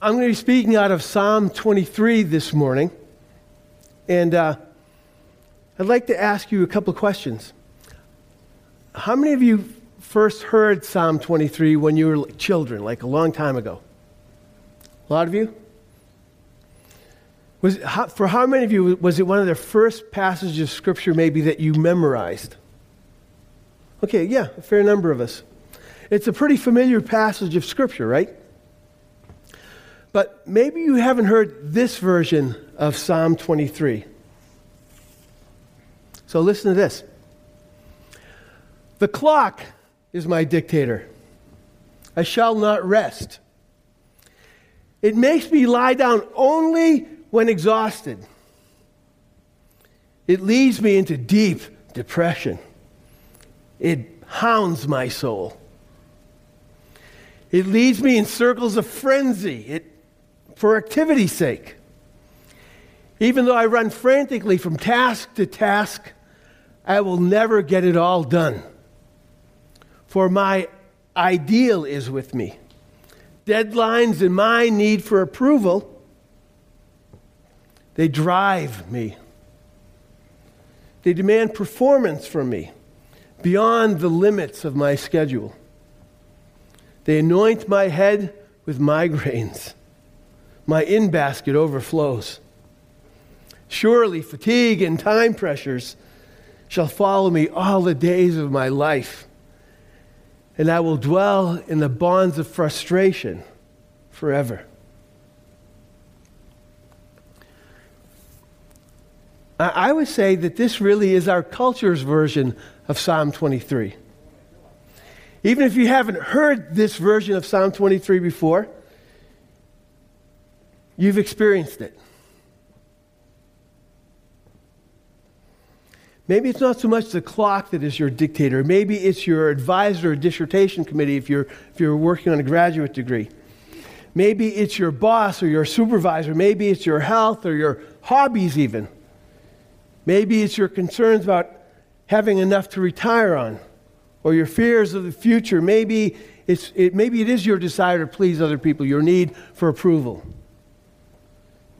I'm going to be speaking out of Psalm 23 this morning. And uh, I'd like to ask you a couple of questions. How many of you first heard Psalm 23 when you were children, like a long time ago? A lot of you? Was, how, for how many of you was it one of the first passages of Scripture maybe that you memorized? Okay, yeah, a fair number of us. It's a pretty familiar passage of Scripture, right? But maybe you haven't heard this version of Psalm 23. So listen to this The clock is my dictator. I shall not rest. It makes me lie down only when exhausted. It leads me into deep depression. It hounds my soul. It leads me in circles of frenzy it, for activity's sake. Even though I run frantically from task to task, I will never get it all done. For my ideal is with me. Deadlines and my need for approval, they drive me. They demand performance from me beyond the limits of my schedule. They anoint my head with migraines. My in basket overflows. Surely fatigue and time pressures shall follow me all the days of my life, and I will dwell in the bonds of frustration forever. I would say that this really is our culture's version of Psalm 23. Even if you haven't heard this version of Psalm 23 before, you've experienced it. Maybe it's not so much the clock that is your dictator. Maybe it's your advisor or dissertation committee if you're, if you're working on a graduate degree. Maybe it's your boss or your supervisor. Maybe it's your health or your hobbies, even. Maybe it's your concerns about having enough to retire on or your fears of the future. Maybe, it's, it, maybe it is your desire to please other people, your need for approval.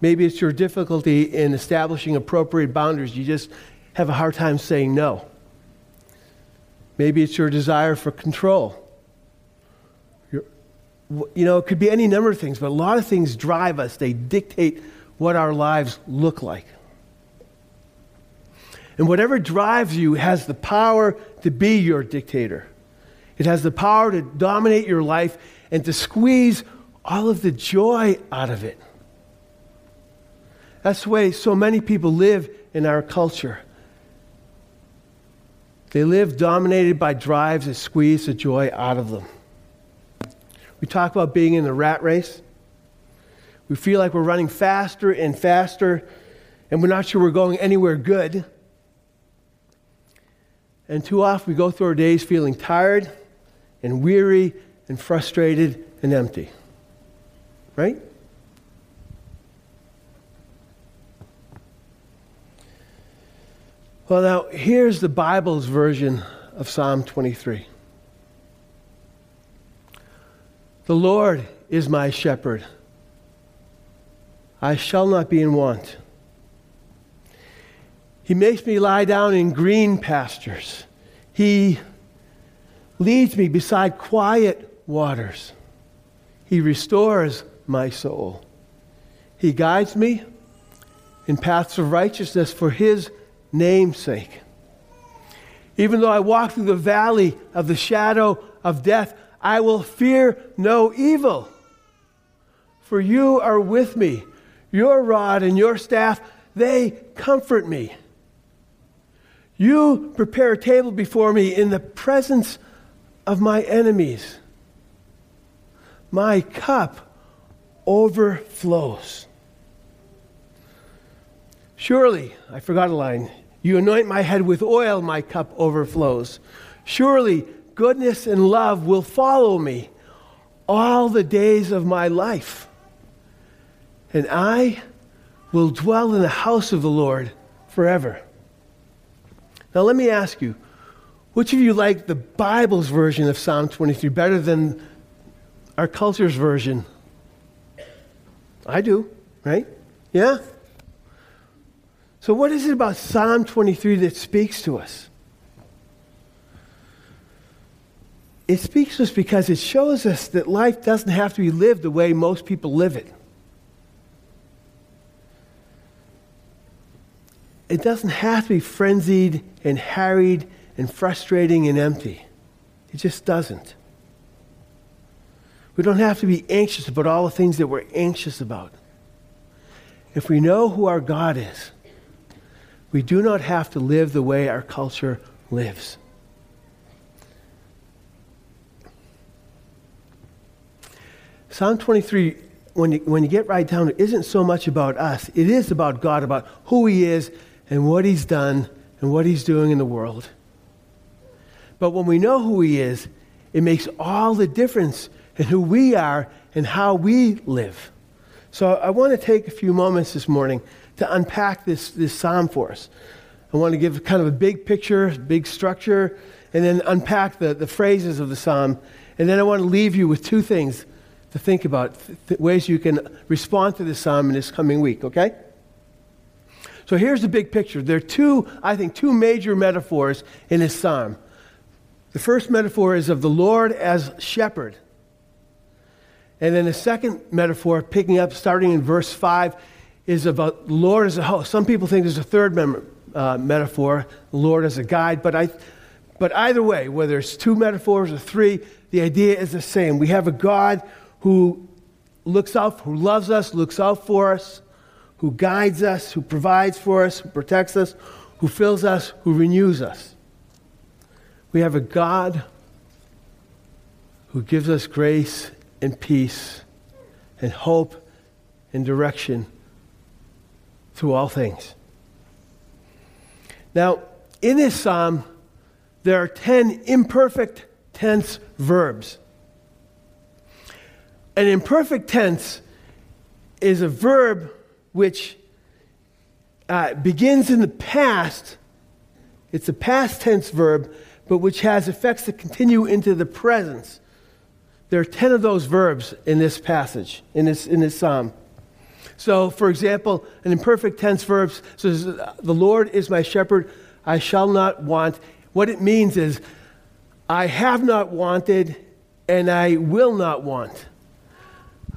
Maybe it's your difficulty in establishing appropriate boundaries. You just have a hard time saying no. Maybe it's your desire for control. you know, it could be any number of things, but a lot of things drive us. They dictate what our lives look like. And whatever drives you has the power to be your dictator. It has the power to dominate your life and to squeeze all of the joy out of it. That's the way so many people live in our culture. They live dominated by drives that squeeze the joy out of them. We talk about being in the rat race. We feel like we're running faster and faster, and we're not sure we're going anywhere good. And too often we go through our days feeling tired and weary and frustrated and empty. Right? Well, now, here's the Bible's version of Psalm 23. The Lord is my shepherd. I shall not be in want. He makes me lie down in green pastures. He leads me beside quiet waters. He restores my soul. He guides me in paths of righteousness for his name's sake. Even though I walk through the valley of the shadow of death, I will fear no evil. For you are with me. Your rod and your staff, they comfort me. You prepare a table before me in the presence of my enemies. My cup overflows. Surely, I forgot a line. You anoint my head with oil, my cup overflows. Surely, goodness and love will follow me all the days of my life. And I will dwell in the house of the Lord forever. Now, let me ask you which of you like the Bible's version of Psalm 23 better than our culture's version? I do, right? Yeah? So, what is it about Psalm 23 that speaks to us? It speaks to us because it shows us that life doesn't have to be lived the way most people live it. It doesn't have to be frenzied and harried and frustrating and empty. It just doesn't. We don't have to be anxious about all the things that we're anxious about. If we know who our God is, we do not have to live the way our culture lives. Psalm 23, when you, when you get right down, it isn't so much about us. It is about God, about who He is and what He's done and what He's doing in the world. But when we know who He is, it makes all the difference in who we are and how we live. So I want to take a few moments this morning to unpack this, this psalm for us. I want to give kind of a big picture, big structure, and then unpack the, the phrases of the psalm. And then I want to leave you with two things to think about, th- ways you can respond to this psalm in this coming week, okay? So here's the big picture. There are two, I think, two major metaphors in this psalm. The first metaphor is of the Lord as shepherd. And then the second metaphor, picking up starting in verse 5, is about Lord as a host. Some people think there's a third uh, metaphor, Lord as a guide, but, I, but either way, whether it's two metaphors or three, the idea is the same. We have a God who looks out, who loves us, looks out for us, who guides us, who provides for us, who protects us, who fills us, who renews us. We have a God who gives us grace and peace and hope and direction through all things. Now, in this psalm, there are 10 imperfect tense verbs. An imperfect tense is a verb which uh, begins in the past. It's a past tense verb, but which has effects that continue into the present. There are 10 of those verbs in this passage, in this, in this psalm. So, for example, an imperfect tense verb says, The Lord is my shepherd, I shall not want. What it means is, I have not wanted, and I will not want.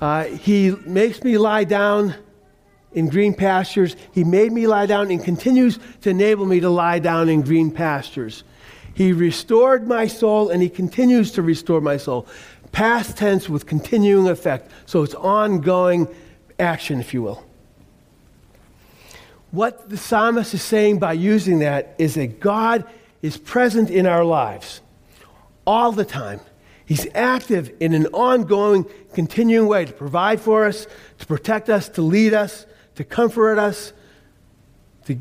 Uh, he makes me lie down in green pastures. He made me lie down and continues to enable me to lie down in green pastures. He restored my soul and he continues to restore my soul. Past tense with continuing effect. So it's ongoing action, if you will. What the psalmist is saying by using that is that God is present in our lives all the time. He's active in an ongoing, continuing way to provide for us, to protect us, to lead us, to comfort us, to,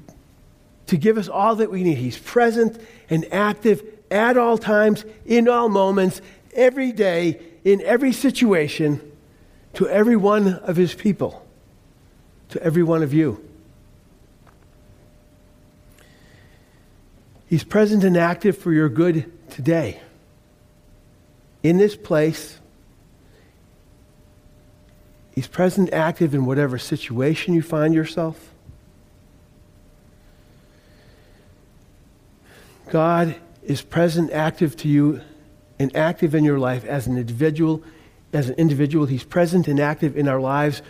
to give us all that we need. He's present and active at all times, in all moments, every day, in every situation, to every one of his people, to every one of you. He's present and active for your good today. In this place, He's present, active in whatever situation you find yourself. God is present, active to you, and active in your life as an individual. As an individual, He's present and active in our lives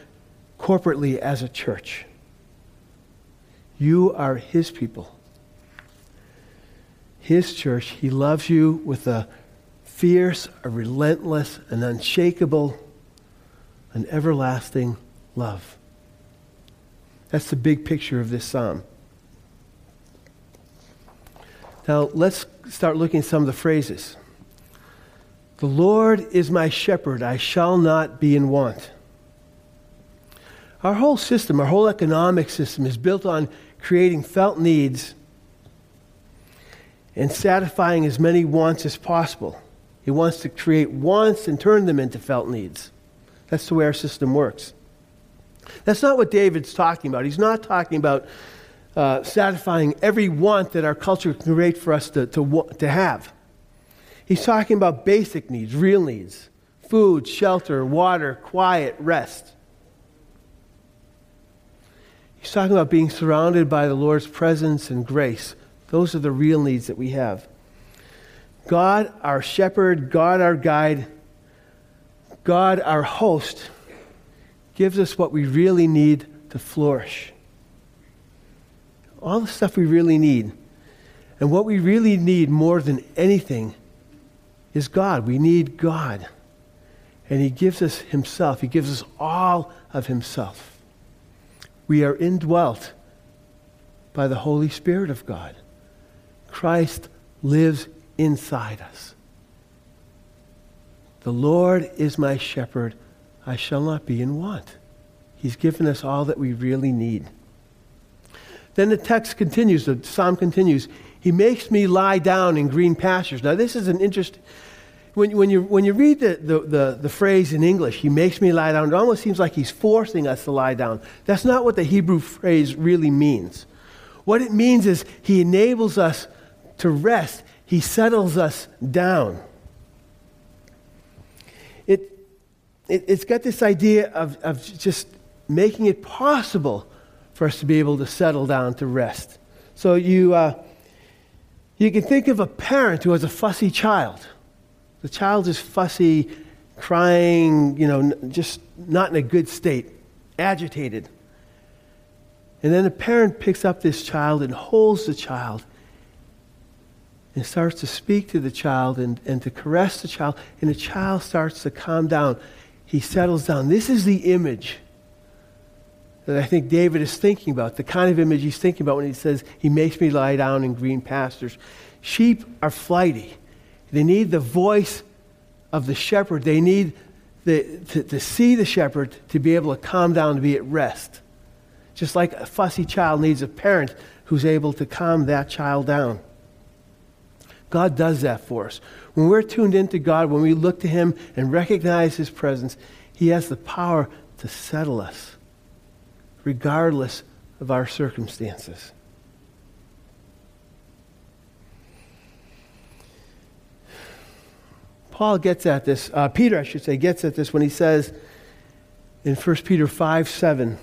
corporately as a church. You are His people. His church. He loves you with a fierce, a relentless, an unshakable, an everlasting love. That's the big picture of this psalm. Now, let's start looking at some of the phrases. The Lord is my shepherd, I shall not be in want. Our whole system, our whole economic system, is built on creating felt needs and satisfying as many wants as possible. He wants to create wants and turn them into felt needs. That's the way our system works. That's not what David's talking about. He's not talking about uh, satisfying every want that our culture can create for us to, to, to have. He's talking about basic needs, real needs food, shelter, water, quiet, rest. He's talking about being surrounded by the Lord's presence and grace. Those are the real needs that we have. God, our shepherd, God, our guide, God, our host, gives us what we really need to flourish. All the stuff we really need. And what we really need more than anything is God. We need God. And He gives us Himself, He gives us all of Himself. We are indwelt by the Holy Spirit of God. Christ lives inside us. The Lord is my shepherd. I shall not be in want. He's given us all that we really need. Then the text continues, the psalm continues. He makes me lie down in green pastures. Now, this is an interesting. When, when, you, when you read the, the, the, the phrase in English, he makes me lie down, it almost seems like he's forcing us to lie down. That's not what the Hebrew phrase really means. What it means is he enables us to rest, he settles us down. It, it, it's got this idea of, of just making it possible for us to be able to settle down to rest. So you, uh, you can think of a parent who has a fussy child. The child is fussy, crying, you know, just not in a good state, agitated. And then the parent picks up this child and holds the child and starts to speak to the child and, and to caress the child, and the child starts to calm down. He settles down. This is the image that I think David is thinking about, the kind of image he's thinking about when he says, He makes me lie down in green pastures. Sheep are flighty. They need the voice of the shepherd. They need the, to, to see the shepherd to be able to calm down, to be at rest. Just like a fussy child needs a parent who's able to calm that child down. God does that for us. When we're tuned into God, when we look to Him and recognize His presence, He has the power to settle us regardless of our circumstances. Paul gets at this, uh, Peter, I should say, gets at this when he says in 1 Peter 5 7,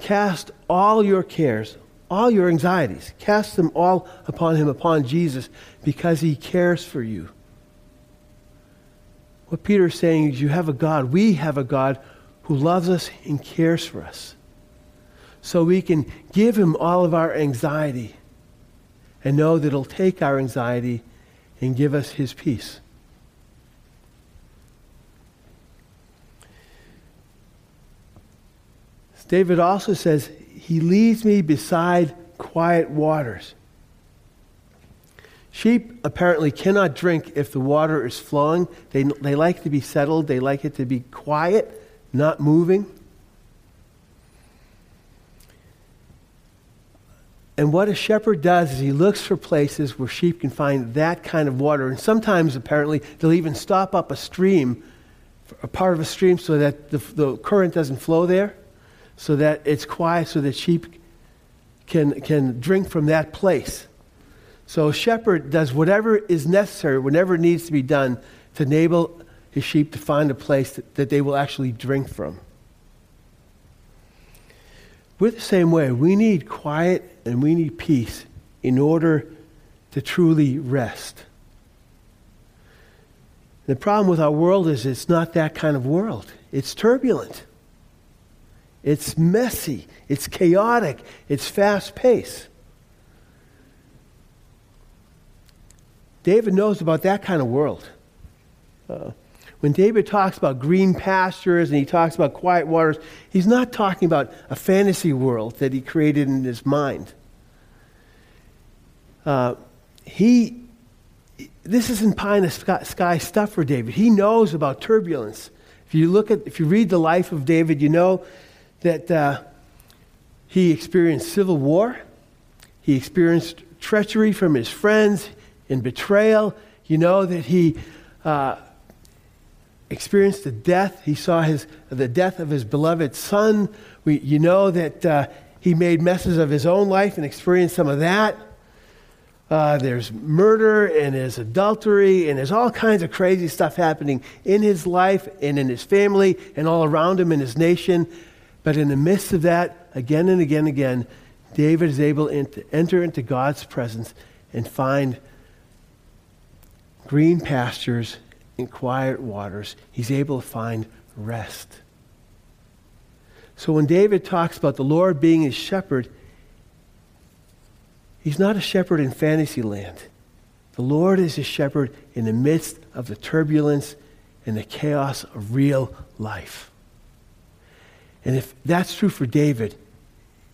cast all your cares, all your anxieties, cast them all upon him, upon Jesus, because he cares for you. What Peter is saying is, you have a God, we have a God who loves us and cares for us so we can give him all of our anxiety and know that he'll take our anxiety and give us his peace. David also says, He leads me beside quiet waters. Sheep apparently cannot drink if the water is flowing. They, they like to be settled, they like it to be quiet, not moving. And what a shepherd does is he looks for places where sheep can find that kind of water. And sometimes, apparently, they'll even stop up a stream, a part of a stream, so that the, the current doesn't flow there, so that it's quiet, so that sheep can, can drink from that place. So a shepherd does whatever is necessary, whatever needs to be done to enable his sheep to find a place that, that they will actually drink from. We're the same way. We need quiet and we need peace in order to truly rest. The problem with our world is it's not that kind of world. It's turbulent. It's messy. It's chaotic. It's fast paced. David knows about that kind of world. Uh, when David talks about green pastures and he talks about quiet waters, he's not talking about a fantasy world that he created in his mind. Uh, he, this isn't pie in the sky stuff for David. He knows about turbulence. If you look at, if you read the life of David, you know that uh, he experienced civil war. He experienced treachery from his friends and betrayal. You know that he uh, experienced the death. He saw his, the death of his beloved son. We, you know that uh, he made messes of his own life and experienced some of that. Uh, there's murder and there's adultery and there's all kinds of crazy stuff happening in his life and in his family and all around him in his nation. But in the midst of that, again and again and again, David is able to enter into God's presence and find green pastures and quiet waters. He's able to find rest. So when David talks about the Lord being his shepherd, he's not a shepherd in fantasy land. The Lord is a shepherd in the midst of the turbulence and the chaos of real life. And if that's true for David,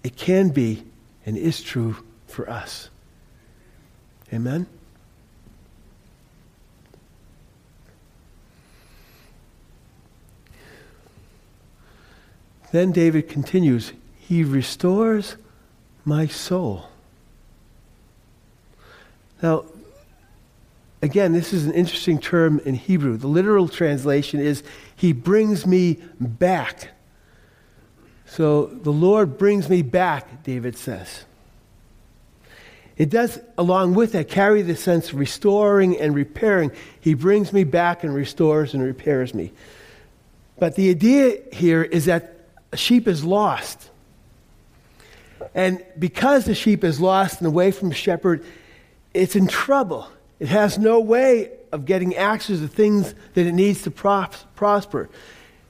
it can be and is true for us. Amen? Then David continues, He restores my soul. Now, again, this is an interesting term in Hebrew. The literal translation is, He brings me back. So the Lord brings me back, David says. It does, along with that, carry the sense of restoring and repairing. He brings me back and restores and repairs me. But the idea here is that a sheep is lost. And because the sheep is lost and away from the shepherd, it's in trouble. It has no way of getting access to things that it needs to pros- prosper.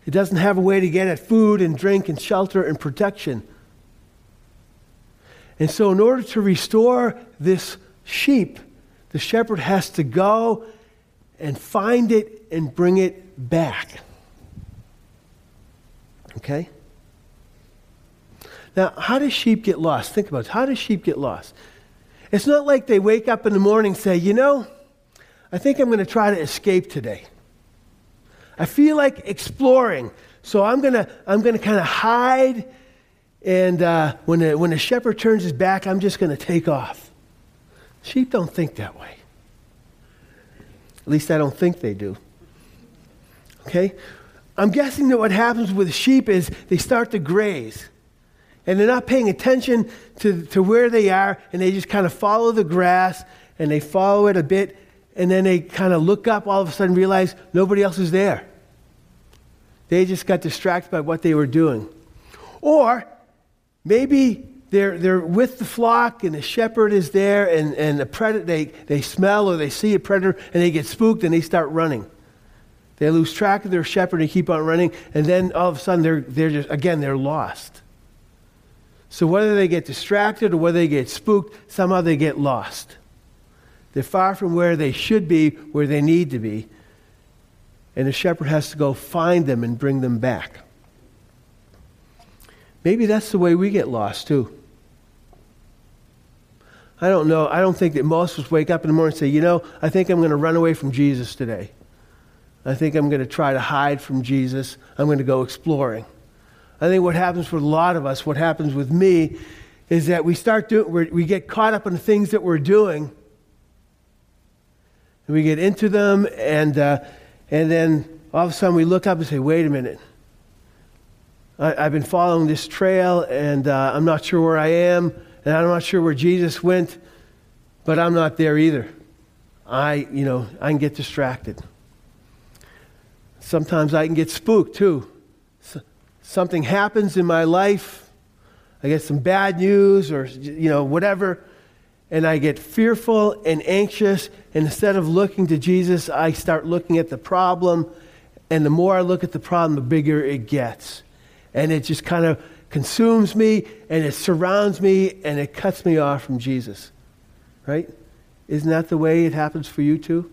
It doesn't have a way to get at food and drink and shelter and protection. And so, in order to restore this sheep, the shepherd has to go and find it and bring it back. Okay? Now, how do sheep get lost? Think about it. How do sheep get lost? It's not like they wake up in the morning and say, you know, I think I'm going to try to escape today. I feel like exploring, so I'm going to I'm going to kind of hide, and uh, when, the, when the shepherd turns his back, I'm just going to take off. Sheep don't think that way. At least I don't think they do. Okay? I'm guessing that what happens with sheep is they start to graze and they're not paying attention to, to where they are, and they just kind of follow the grass and they follow it a bit, and then they kind of look up all of a sudden realize nobody else is there. They just got distracted by what they were doing. Or maybe they're, they're with the flock and the shepherd is there and, and the predator, they, they smell or they see a predator and they get spooked and they start running. They lose track of their shepherd and keep on running, and then all of a sudden they're, they're just, again, they're lost. So whether they get distracted or whether they get spooked, somehow they get lost. They're far from where they should be, where they need to be. And the shepherd has to go find them and bring them back. Maybe that's the way we get lost too. I don't know. I don't think that most of us wake up in the morning and say, you know, I think I'm going to run away from Jesus today. I think I'm going to try to hide from Jesus. I'm going to go exploring. I think what happens for a lot of us, what happens with me, is that we start doing, we get caught up in the things that we're doing, and we get into them, and uh, and then all of a sudden we look up and say, "Wait a minute." I, have been following this trail, and uh, I'm not sure where I am, and I'm not sure where Jesus went, but I'm not there either. I, you know, I can get distracted. Sometimes I can get spooked too something happens in my life, I get some bad news or, you know, whatever, and I get fearful and anxious, and instead of looking to Jesus, I start looking at the problem, and the more I look at the problem, the bigger it gets. And it just kind of consumes me, and it surrounds me, and it cuts me off from Jesus. Right? Isn't that the way it happens for you too?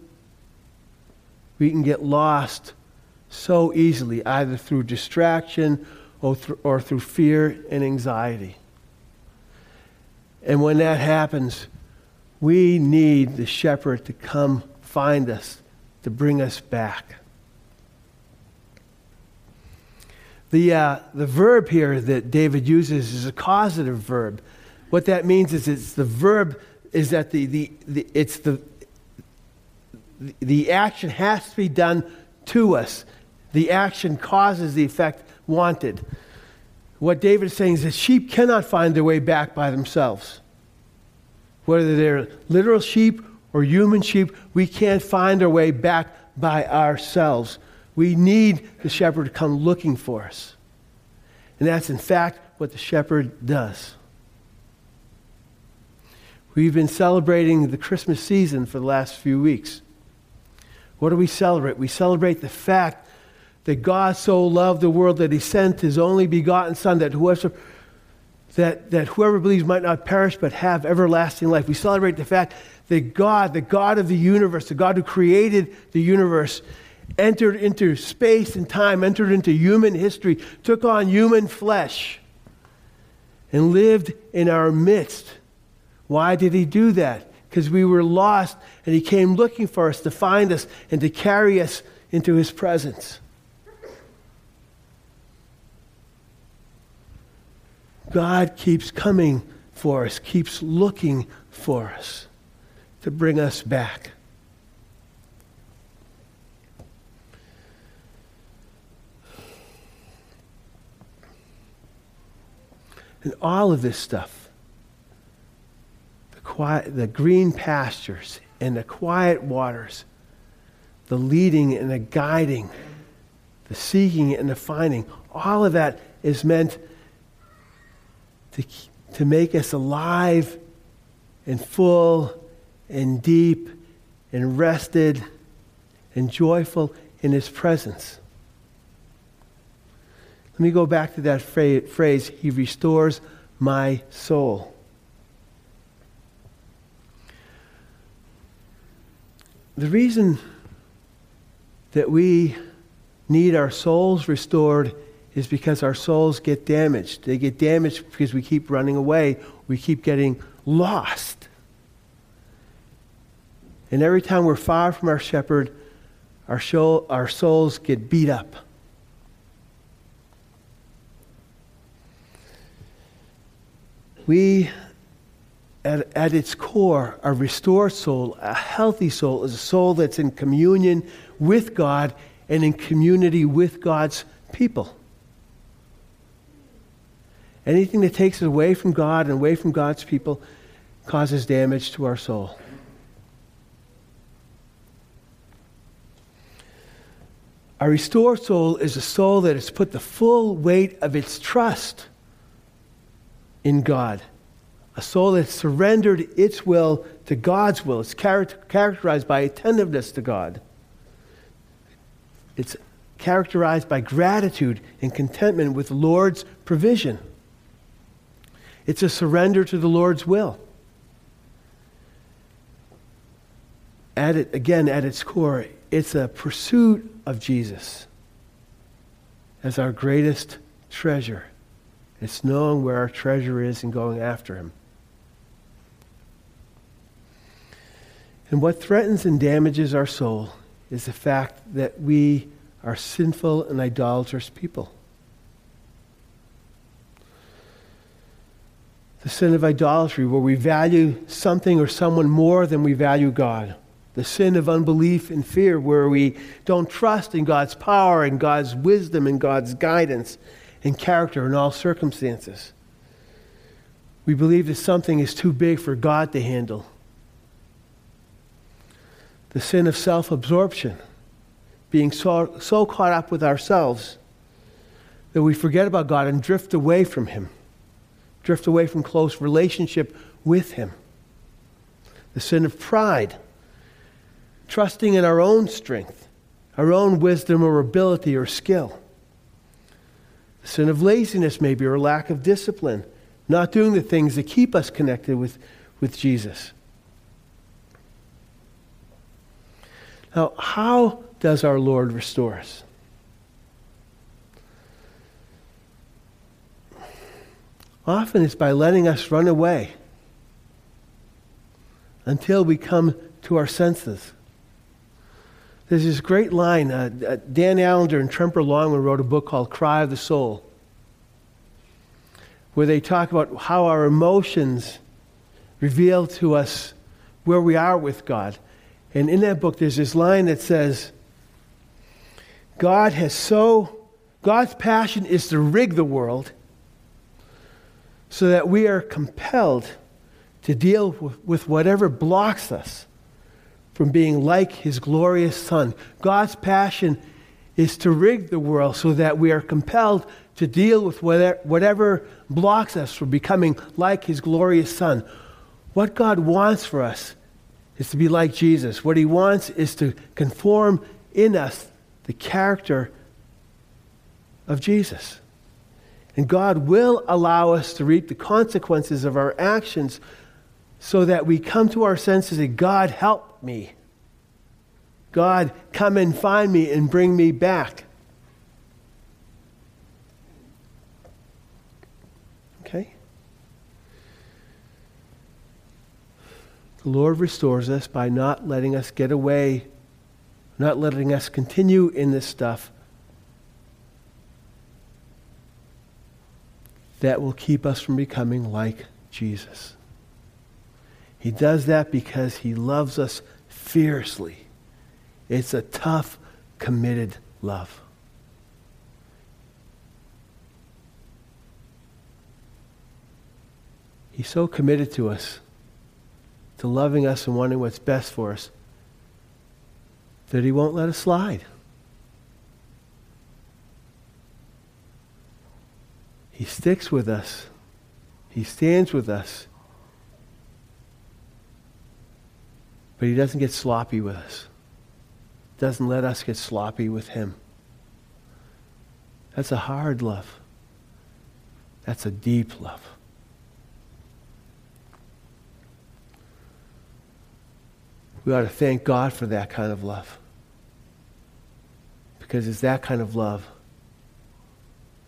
We can get lost so easily, either through distraction or, th- or through fear and anxiety. And when that happens, we need the shepherd to come find us, to bring us back. The, uh, the verb here that David uses is a causative verb. What that means is it's the verb is that the, the, the, it's the, the action has to be done to us the action causes the effect wanted. What David is saying is that sheep cannot find their way back by themselves. Whether they're literal sheep or human sheep, we can't find our way back by ourselves. We need the shepherd to come looking for us. And that's, in fact, what the shepherd does. We've been celebrating the Christmas season for the last few weeks. What do we celebrate? We celebrate the fact that God so loved the world that he sent his only begotten Son, that whoever, that, that whoever believes might not perish but have everlasting life. We celebrate the fact that God, the God of the universe, the God who created the universe, entered into space and time, entered into human history, took on human flesh, and lived in our midst why did he do that? Because we were lost and he came looking for us to find us and to carry us into his presence. God keeps coming for us, keeps looking for us to bring us back. And all of this stuff the, quiet, the green pastures and the quiet waters, the leading and the guiding, the seeking and the finding, all of that is meant to, to make us alive and full and deep and rested and joyful in His presence. Let me go back to that phrase, He restores my soul. The reason that we need our souls restored is because our souls get damaged. They get damaged because we keep running away, we keep getting lost. And every time we're far from our shepherd, our, soul, our souls get beat up. We at, at its core, a restored soul, a healthy soul, is a soul that's in communion with God and in community with God's people. Anything that takes us away from God and away from God's people causes damage to our soul. A restored soul is a soul that has put the full weight of its trust in God a soul that surrendered its will to God's will. It's characterized by attentiveness to God. It's characterized by gratitude and contentment with the Lord's provision. It's a surrender to the Lord's will. At it, again, at its core, it's a pursuit of Jesus as our greatest treasure. It's knowing where our treasure is and going after him. And what threatens and damages our soul is the fact that we are sinful and idolatrous people. The sin of idolatry, where we value something or someone more than we value God. The sin of unbelief and fear, where we don't trust in God's power and God's wisdom and God's guidance and character in all circumstances. We believe that something is too big for God to handle the sin of self absorption, being so, so caught up with ourselves that we forget about God and drift away from Him, drift away from close relationship with Him. The sin of pride, trusting in our own strength, our own wisdom or ability or skill. The sin of laziness, maybe, or lack of discipline, not doing the things that keep us connected with, with Jesus. Now, how does our Lord restore us? Often it's by letting us run away until we come to our senses. There's this great line. Uh, uh, Dan Allender and Tremper Longman wrote a book called Cry of the Soul, where they talk about how our emotions reveal to us where we are with God. And in that book, there's this line that says, God has so, God's passion is to rig the world so that we are compelled to deal with whatever blocks us from being like his glorious Son. God's passion is to rig the world so that we are compelled to deal with whatever blocks us from becoming like his glorious Son. What God wants for us is to be like Jesus. What he wants is to conform in us the character of Jesus. And God will allow us to reap the consequences of our actions so that we come to our senses and God, help me. God, come and find me and bring me back. Okay? The Lord restores us by not letting us get away, not letting us continue in this stuff that will keep us from becoming like Jesus. He does that because he loves us fiercely. It's a tough, committed love. He's so committed to us, to loving us and wanting what's best for us, that he won't let us slide. He sticks with us. He stands with us. But he doesn't get sloppy with us. Doesn't let us get sloppy with him. That's a hard love. That's a deep love. We ought to thank God for that kind of love. Because it's that kind of love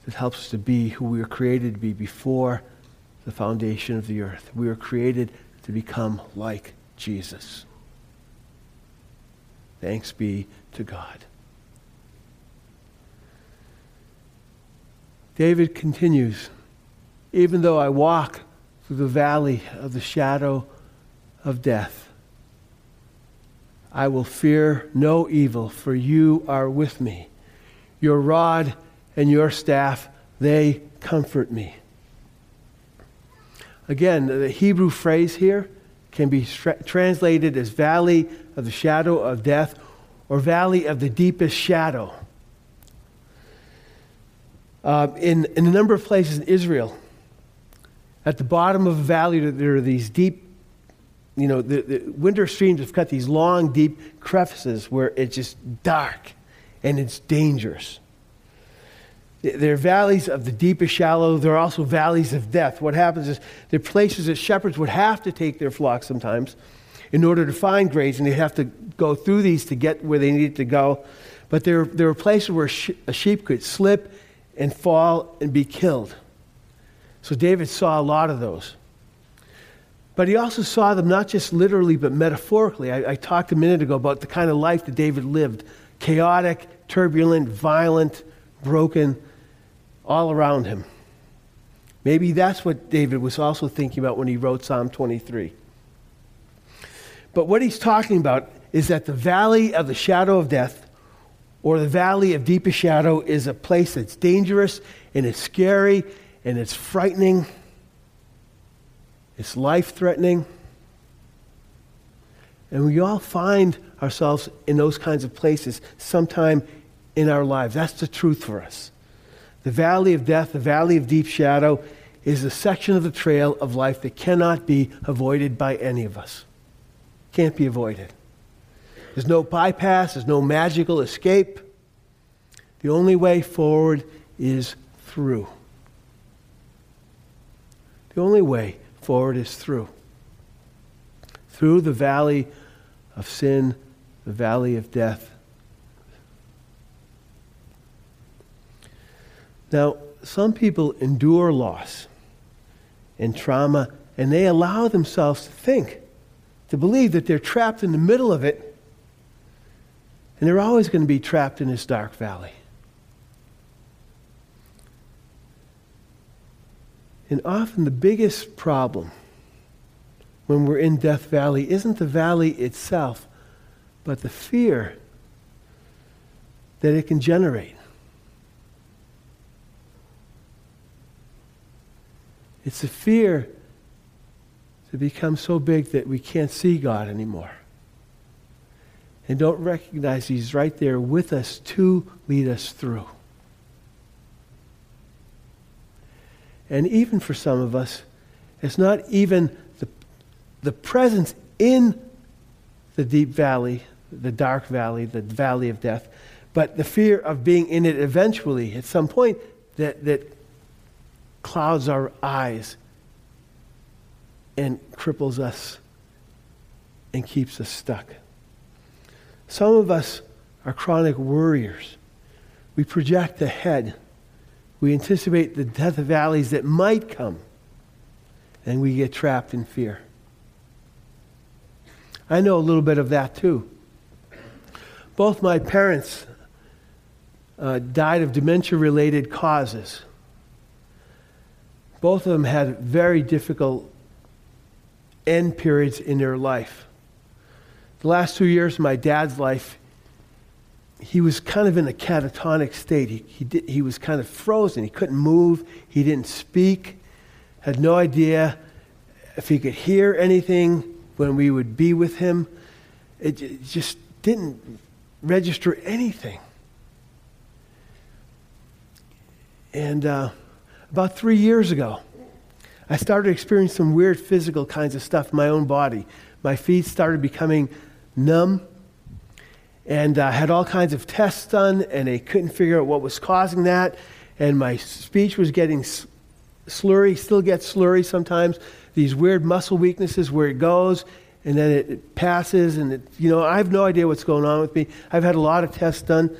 that helps us to be who we were created to be before the foundation of the earth. We were created to become like Jesus. Thanks be to God. David continues Even though I walk through the valley of the shadow of death, I will fear no evil, for you are with me. Your rod and your staff, they comfort me. Again, the Hebrew phrase here can be tra- translated as valley of the shadow of death or valley of the deepest shadow. Uh, in, in a number of places in Israel, at the bottom of a valley, there are these deep, you know, the, the winter streams have cut these long, deep crevices where it's just dark and it's dangerous. There are valleys of the deepest shallow. There are also valleys of death. What happens is there are places that shepherds would have to take their flocks sometimes in order to find graze, and they'd have to go through these to get where they needed to go. But there, there were places where a sheep could slip and fall and be killed. So David saw a lot of those. But he also saw them not just literally, but metaphorically. I, I talked a minute ago about the kind of life that David lived chaotic, turbulent, violent, broken all around him. Maybe that's what David was also thinking about when he wrote Psalm 23. But what he's talking about is that the valley of the shadow of death, or the valley of deepest shadow, is a place that's dangerous and it's scary and it's frightening, it's life threatening. And we all find ourselves in those kinds of places sometime in our lives. That's the truth for us. The valley of death, the valley of deep shadow, is a section of the trail of life that cannot be avoided by any of us. Can't be avoided. There's no bypass, there's no magical escape. The only way forward is through. The only way forward is through. Through the valley of sin, the valley of death, Now, some people endure loss and trauma, and they allow themselves to think, to believe that they're trapped in the middle of it, and they're always going to be trapped in this dark valley. And often the biggest problem when we're in Death Valley isn't the valley itself, but the fear that it can generate. It's the fear to become so big that we can't see God anymore. and don't recognize He's right there with us to lead us through. And even for some of us, it's not even the, the presence in the deep valley, the dark valley, the valley of death, but the fear of being in it eventually at some point that, that clouds our eyes and cripples us and keeps us stuck. Some of us are chronic worriers. We project ahead. We anticipate the death valleys that might come, and we get trapped in fear. I know a little bit of that too. Both my parents uh, died of dementia related causes. Both of them had very difficult end periods in their life. The last two years of my dad's life, he was kind of in a catatonic state. He, he, did, he was kind of frozen. He couldn't move. He didn't speak. Had no idea if he could hear anything when we would be with him. It, just didn't register anything. And uh, about three years ago, I started experiencing some weird physical kinds of stuff in my own body. My feet started becoming numb, and I uh, had all kinds of tests done, and they couldn't figure out what was causing that. And my speech was getting slurry, still gets slurry sometimes. These weird muscle weaknesses where it goes, and then it, it passes, and it, you know, I have no idea what's going on with me. I've had a lot of tests done,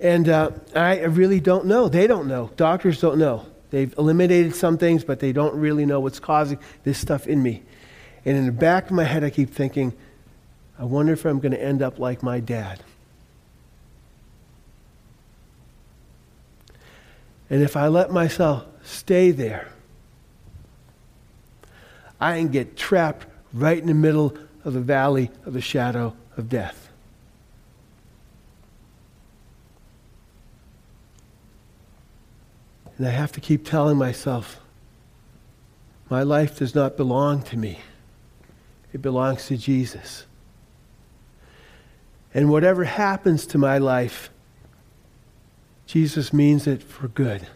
and uh, I really don't know. They don't know. Doctors don't know. They've eliminated some things, but they don't really know what's causing this stuff in me. And in the back of my head, I keep thinking, I wonder if I'm going to end up like my dad. And if I let myself stay there, I can get trapped right in the middle of the valley of the shadow of death. And I have to keep telling myself, my life does not belong to me. It belongs to Jesus. And whatever happens to my life, Jesus means it for good.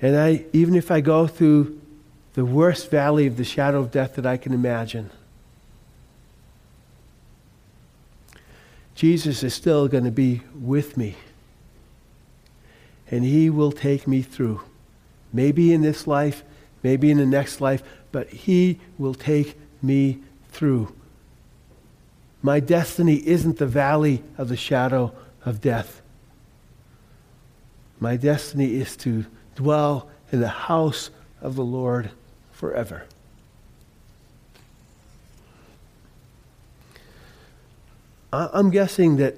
And I, even if I go through the worst valley of the shadow of death that I can imagine, Jesus is still going to be with me. And he will take me through. Maybe in this life, maybe in the next life, but he will take me through. My destiny isn't the valley of the shadow of death. My destiny is to dwell in the house of the Lord forever. I'm guessing that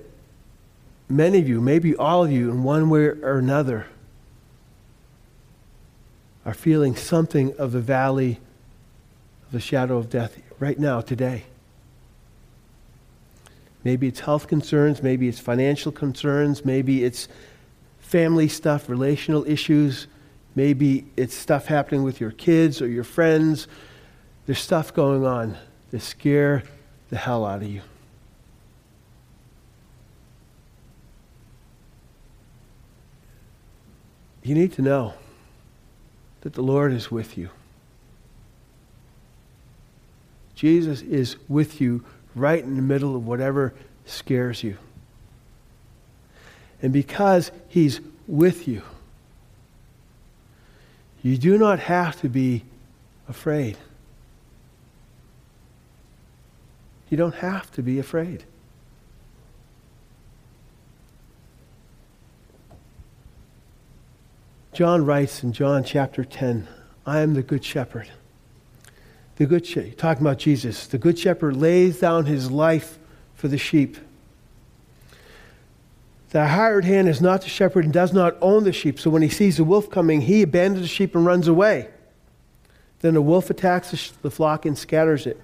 many of you, maybe all of you, in one way or another, are feeling something of the valley of the shadow of death right now, today. Maybe it's health concerns, maybe it's financial concerns, maybe it's family stuff, relational issues, maybe it's stuff happening with your kids or your friends. There's stuff going on that scare the hell out of you. You need to know that the Lord is with you. Jesus is with you right in the middle of whatever scares you. And because He's with you, you do not have to be afraid. You don't have to be afraid. John writes in John chapter 10 I am the good shepherd. The good talking about Jesus, the good shepherd lays down his life for the sheep. The hired hand is not the shepherd and does not own the sheep. So when he sees the wolf coming, he abandons the sheep and runs away. Then the wolf attacks the flock and scatters it.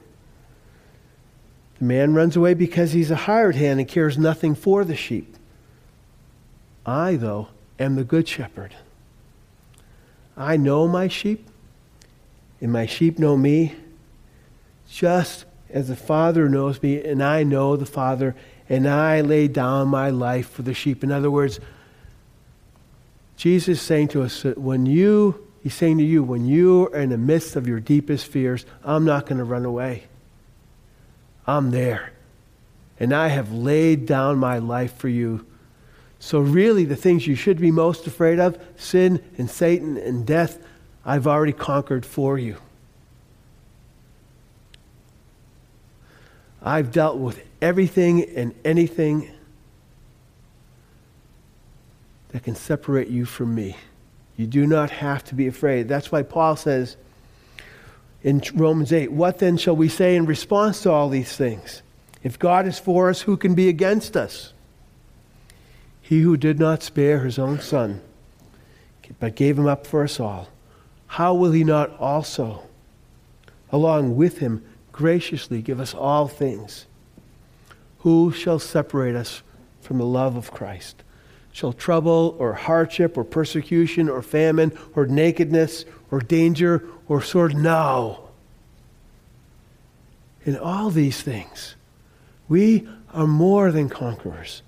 The man runs away because he's a hired hand and cares nothing for the sheep. I, though, am the good shepherd. I know my sheep, and my sheep know me, just as the Father knows me, and I know the Father, and I lay down my life for the sheep. In other words, Jesus is saying to us that when you, he's saying to you, when you are in the midst of your deepest fears, I'm not going to run away. I'm there. And I have laid down my life for you. So, really, the things you should be most afraid of sin and Satan and death I've already conquered for you. I've dealt with everything and anything that can separate you from me. You do not have to be afraid. That's why Paul says in Romans 8, What then shall we say in response to all these things? If God is for us, who can be against us? He who did not spare his own son, but gave him up for us all, how will he not also, along with him, graciously give us all things. Who shall separate us from the love of Christ? Shall trouble or hardship or persecution or famine or nakedness or danger or sword? No. In all these things, we are more than conquerors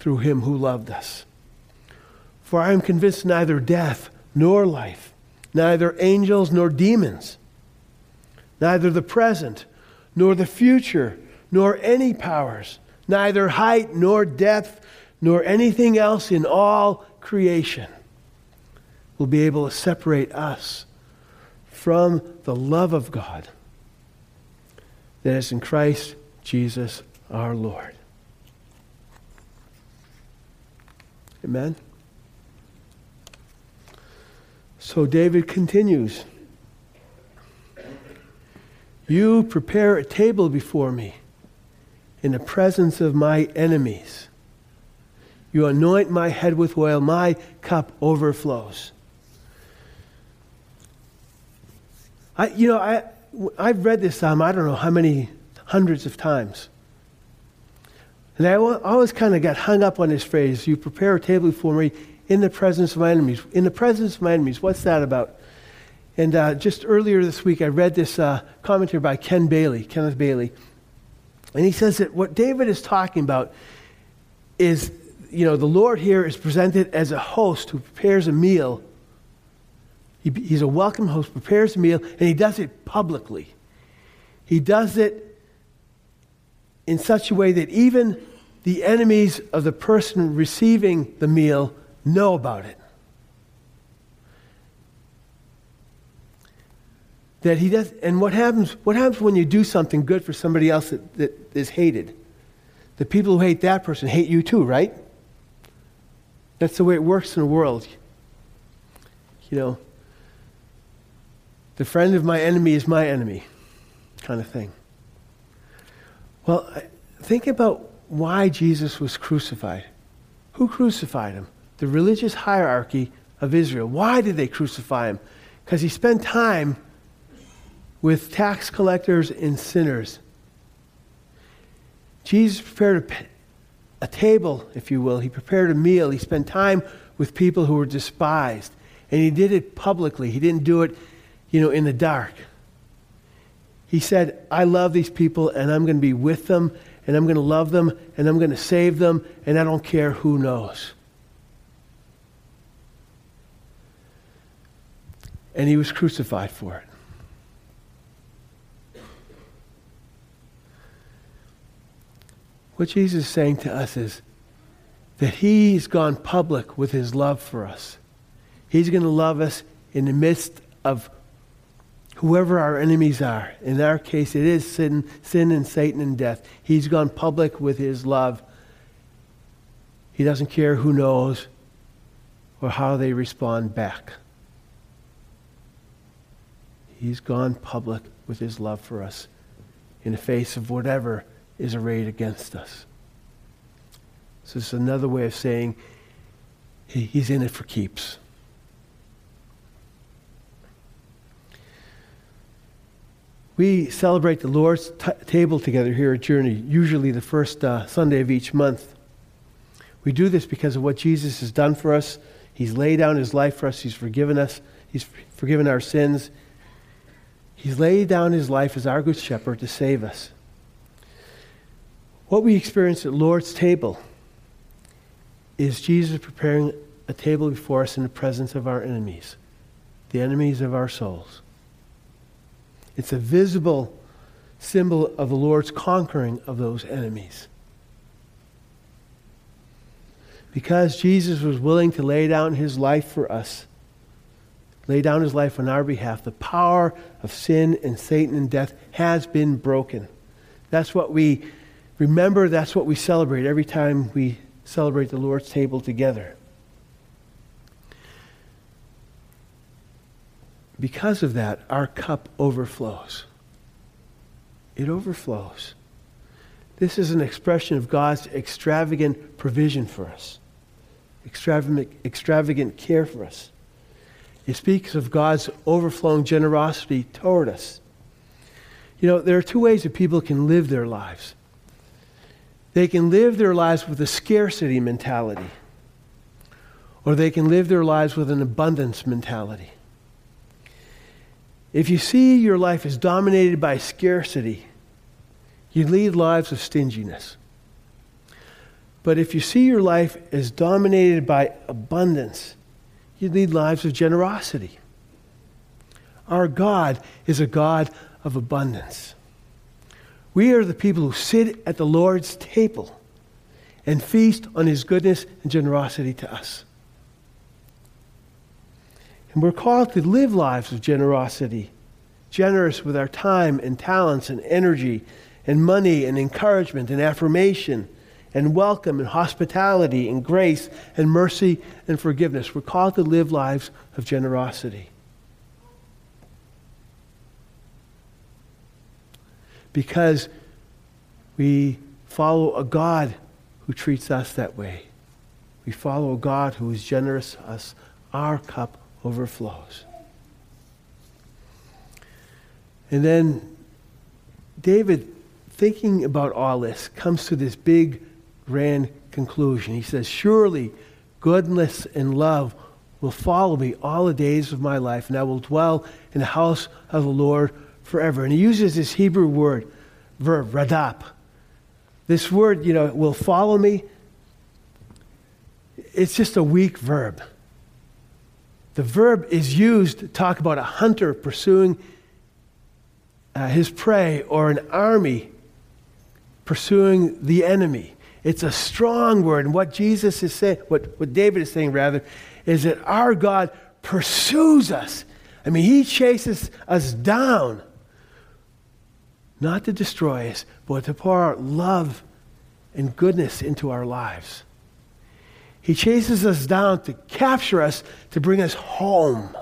through him who loved us. For I am convinced neither death nor life, neither angels nor demons neither the present, nor the future, nor any powers, neither height nor depth, nor anything else in all creation will be able to separate us from the love of God that is in Christ Jesus our Lord. Amen. So David continues. You prepare a table before me in the presence of my enemies. You anoint my head with oil, my cup overflows. I, you know, I, I've read this psalm, I don't know how many hundreds of times. And I always kind of got hung up on this phrase you prepare a table before me in the presence of my enemies. In the presence of my enemies, what's that about? And uh, just earlier this week, I read this uh, commentary by Ken Bailey, Kenneth Bailey. And he says that what David is talking about is, you know, the Lord here is presented as a host who prepares a meal. He, he's a welcome host, prepares a meal, and he does it publicly. He does it in such a way that even the enemies of the person receiving the meal know about it. that he does and what happens what happens when you do something good for somebody else that, that is hated? The people who hate that person hate you too right? That's the way it works in the world. You know the friend of my enemy is my enemy kind of thing. Well think about why jesus was crucified who crucified him the religious hierarchy of israel why did they crucify him because he spent time with tax collectors and sinners. Jesus prepared a, a, table, if you will. He prepared a meal. He spent time with people who were despised. And he did it publicly. He didn't do it, you know, in the dark. He said, I love these people and I'm going to be with them and I'm going to love them and I'm going to save them and I don't care who knows. And he was crucified for it. What Jesus is saying to us is that He's gone public with His love for us. He's going to love us in the midst of whoever our enemies are. In our case, it is sin, sin and Satan and death. He's gone public with His love. He doesn't care who knows or how they respond back. He's gone public with his love for us in the face of whatever is arrayed against us. So this is another way of saying he, he's in it for keeps. We celebrate the Lord's t- table together here at Journey, usually the first uh, Sunday of each month. We do this because of what Jesus has done for us. He's laid down his life for us, He's forgiven us, He's forgiven our sins. He's laid down his life as our good shepherd to save us. What we experience at Lord's table is Jesus preparing a table before us in the presence of our enemies, the enemies of our souls. It's a visible symbol of the Lord's conquering of those enemies. Because Jesus was willing to lay down his life for us, lay down his life on our behalf, the power of sin and Satan and death has been broken. That's what we remember, that's what we celebrate every time we celebrate the Lord's table together. Because of that, our cup overflows. It overflows. This is an expression of God's extravagant provision for us, extravagant, extravagant care for us. It speaks of God's overflowing generosity toward us. You know, there are two ways that people can live their lives. They can live their lives with a scarcity mentality, or they can live their lives with an abundance mentality. If you see your life is dominated by scarcity, you lead lives of stinginess. But if you see your life as dominated by abundance, you lead lives of generosity. Our God is a God of abundance. We are the people who sit at the Lord's table and feast on his goodness and generosity to us. And we're called to live lives of generosity, generous with our time and talents and energy and money and encouragement and affirmation and welcome and hospitality and grace and mercy and forgiveness. We're called to live lives of generosity. Because we follow a God who treats us that way. We follow a God who is generous us. Our cup overflows. And then David, thinking about all this, comes to this big, grand conclusion. He says, Surely goodness and love will follow me all the days of my life, and I will dwell in the house of the Lord forever. And he uses this Hebrew word, verb, radap. This word, you know, will follow me. It's just a weak verb. The verb is used to talk about a hunter pursuing uh, his prey or an army pursuing the enemy. It's a strong word. And what Jesus is saying, what, what David is saying rather, is that our God pursues us. I mean, he chases us down, not to destroy us, but to pour out love and goodness into our lives. He chases us down to capture us, to bring us home,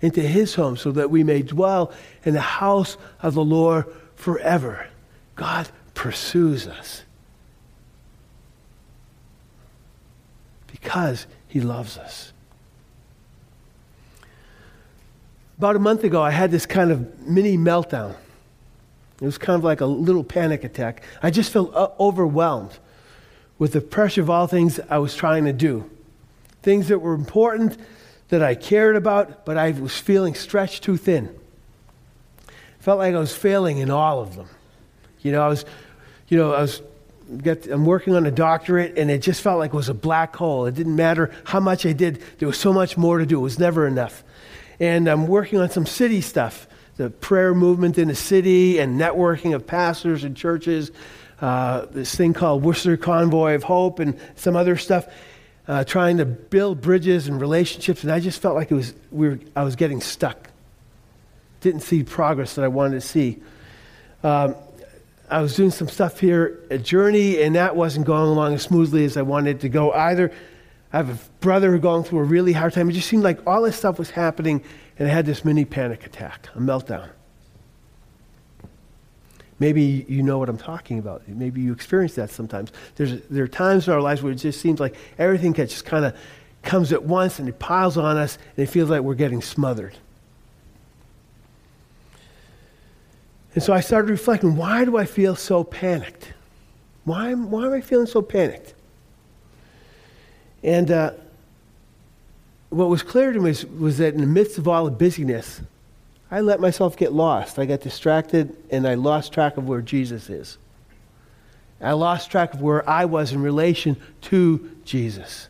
into his home, so that we may dwell in the house of the Lord forever. God pursues us because he loves us. About a month ago, I had this kind of mini meltdown. It was kind of like a little panic attack. I just felt overwhelmed with the pressure of all things I was trying to do. Things that were important, that I cared about, but I was feeling stretched too thin. Felt like I was failing in all of them. You know, I was, you know, I was, get, I'm working on a doctorate, and it just felt like it was a black hole. It didn't matter how much I did, there was so much more to do. It was never enough. And I'm working on some city stuff, the prayer movement in the city and networking of pastors and churches uh, this thing called Worcester Convoy of Hope and some other stuff, uh, trying to build bridges and relationships. And I just felt like it was, we were, I was getting stuck. Didn't see progress that I wanted to see. Um, I was doing some stuff here at Journey, and that wasn't going along as smoothly as I wanted it to go either. I have a brother going through a really hard time. It just seemed like all this stuff was happening, and I had this mini panic attack, a meltdown. Maybe you know what I'm talking about. Maybe you experience that sometimes. There's, there are times in our lives where it just seems like everything just kind of comes at once and it piles on us and it feels like we're getting smothered. And so I started reflecting why do I feel so panicked? Why, why am I feeling so panicked? And uh, what was clear to me was, was that in the midst of all the busyness, I let myself get lost. I got distracted and I lost track of where Jesus is. I lost track of where I was in relation to Jesus.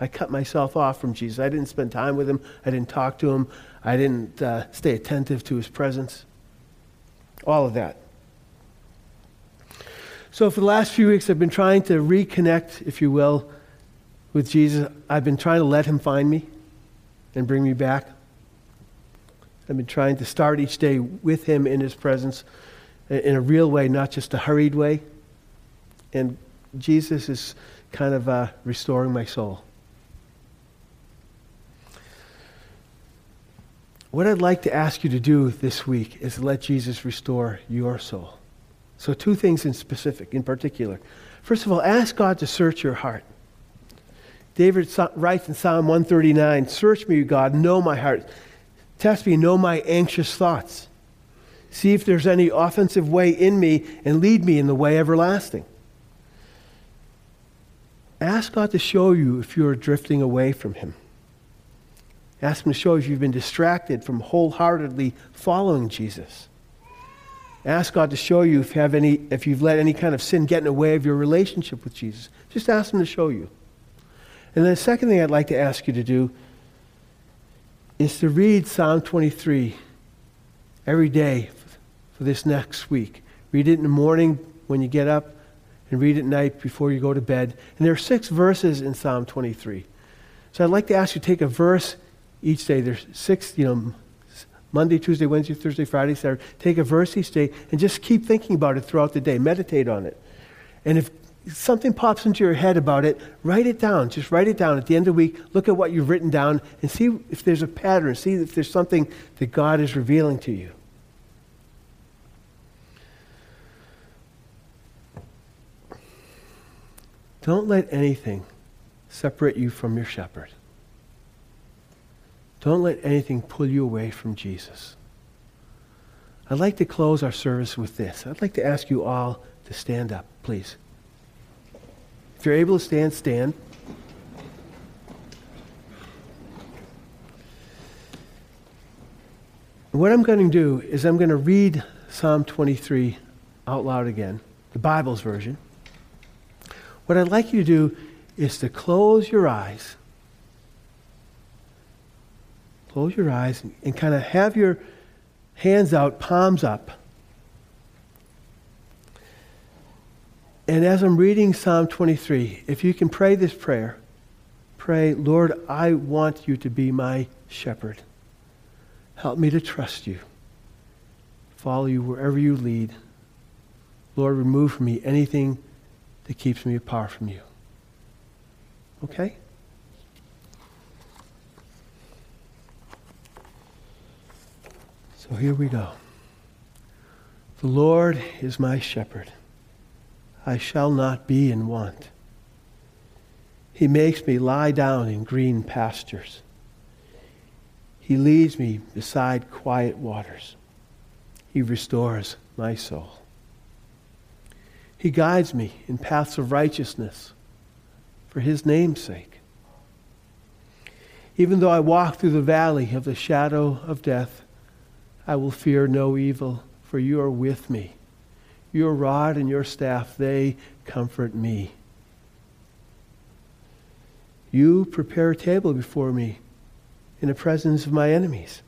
I cut myself off from Jesus. I didn't spend time with him. I didn't talk to him. I didn't uh, stay attentive to his presence. All of that. So, for the last few weeks, I've been trying to reconnect, if you will, with Jesus. I've been trying to let him find me and bring me back. I've been trying to start each day with him in his presence in a real way, not just a hurried way. And Jesus is kind of uh, restoring my soul. What I'd like to ask you to do this week is let Jesus restore your soul. So, two things in specific, in particular. First of all, ask God to search your heart. David writes in Psalm 139 Search me, God, know my heart. Test me, know my anxious thoughts. See if there's any offensive way in me and lead me in the way everlasting. Ask God to show you if you're drifting away from Him. Ask Him to show you if you've been distracted from wholeheartedly following Jesus. Ask God to show you if, you have any, if you've let any kind of sin get in the way of your relationship with Jesus. Just ask Him to show you. And then the second thing I'd like to ask you to do is to read Psalm 23 every day for this next week. Read it in the morning when you get up, and read it at night before you go to bed. And there are six verses in Psalm 23. So I'd like to ask you to take a verse each day. There's six, you know, Monday, Tuesday, Wednesday, Thursday, Friday, Saturday. Take a verse each day and just keep thinking about it throughout the day. Meditate on it. And if something pops into your head about it, write it down. Just write it down. At the end of the week, look at what you've written down and see if there's a pattern. See if there's something that God is revealing to you. Don't let anything separate you from your shepherd. Don't let anything pull you away from Jesus. I'd like to close our service with this. I'd like to ask you all to stand up, please. If you're able to stand, stand. what I'm going to do is I'm going to read Psalm 23 out loud again, the Bible's version. What I'd like you to do is to close your eyes Close your eyes and, and kind of have your hands out, palms up. And as I'm reading Psalm 23, if you can pray this prayer, pray, Lord, I want you to be my shepherd. Help me to trust you, follow you wherever you lead. Lord, remove from me anything that keeps me apart from you. Okay? So here we go. The Lord is my shepherd. I shall not be in want. He makes me lie down in green pastures. He leads me beside quiet waters. He restores my soul. He guides me in paths of righteousness for his name's sake. Even though I walk through the valley of the shadow of death, I will fear no evil, for you are with me. Your rod and your staff, they comfort me. You prepare a table before me in the presence of my enemies.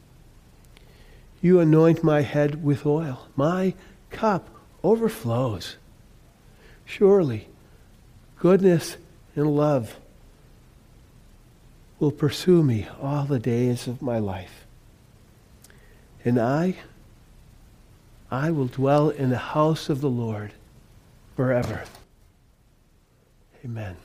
You anoint my head with oil. My cup overflows. Surely, goodness and love will pursue me all the days of my life and I, I will dwell in the house of the Lord forever. Amen.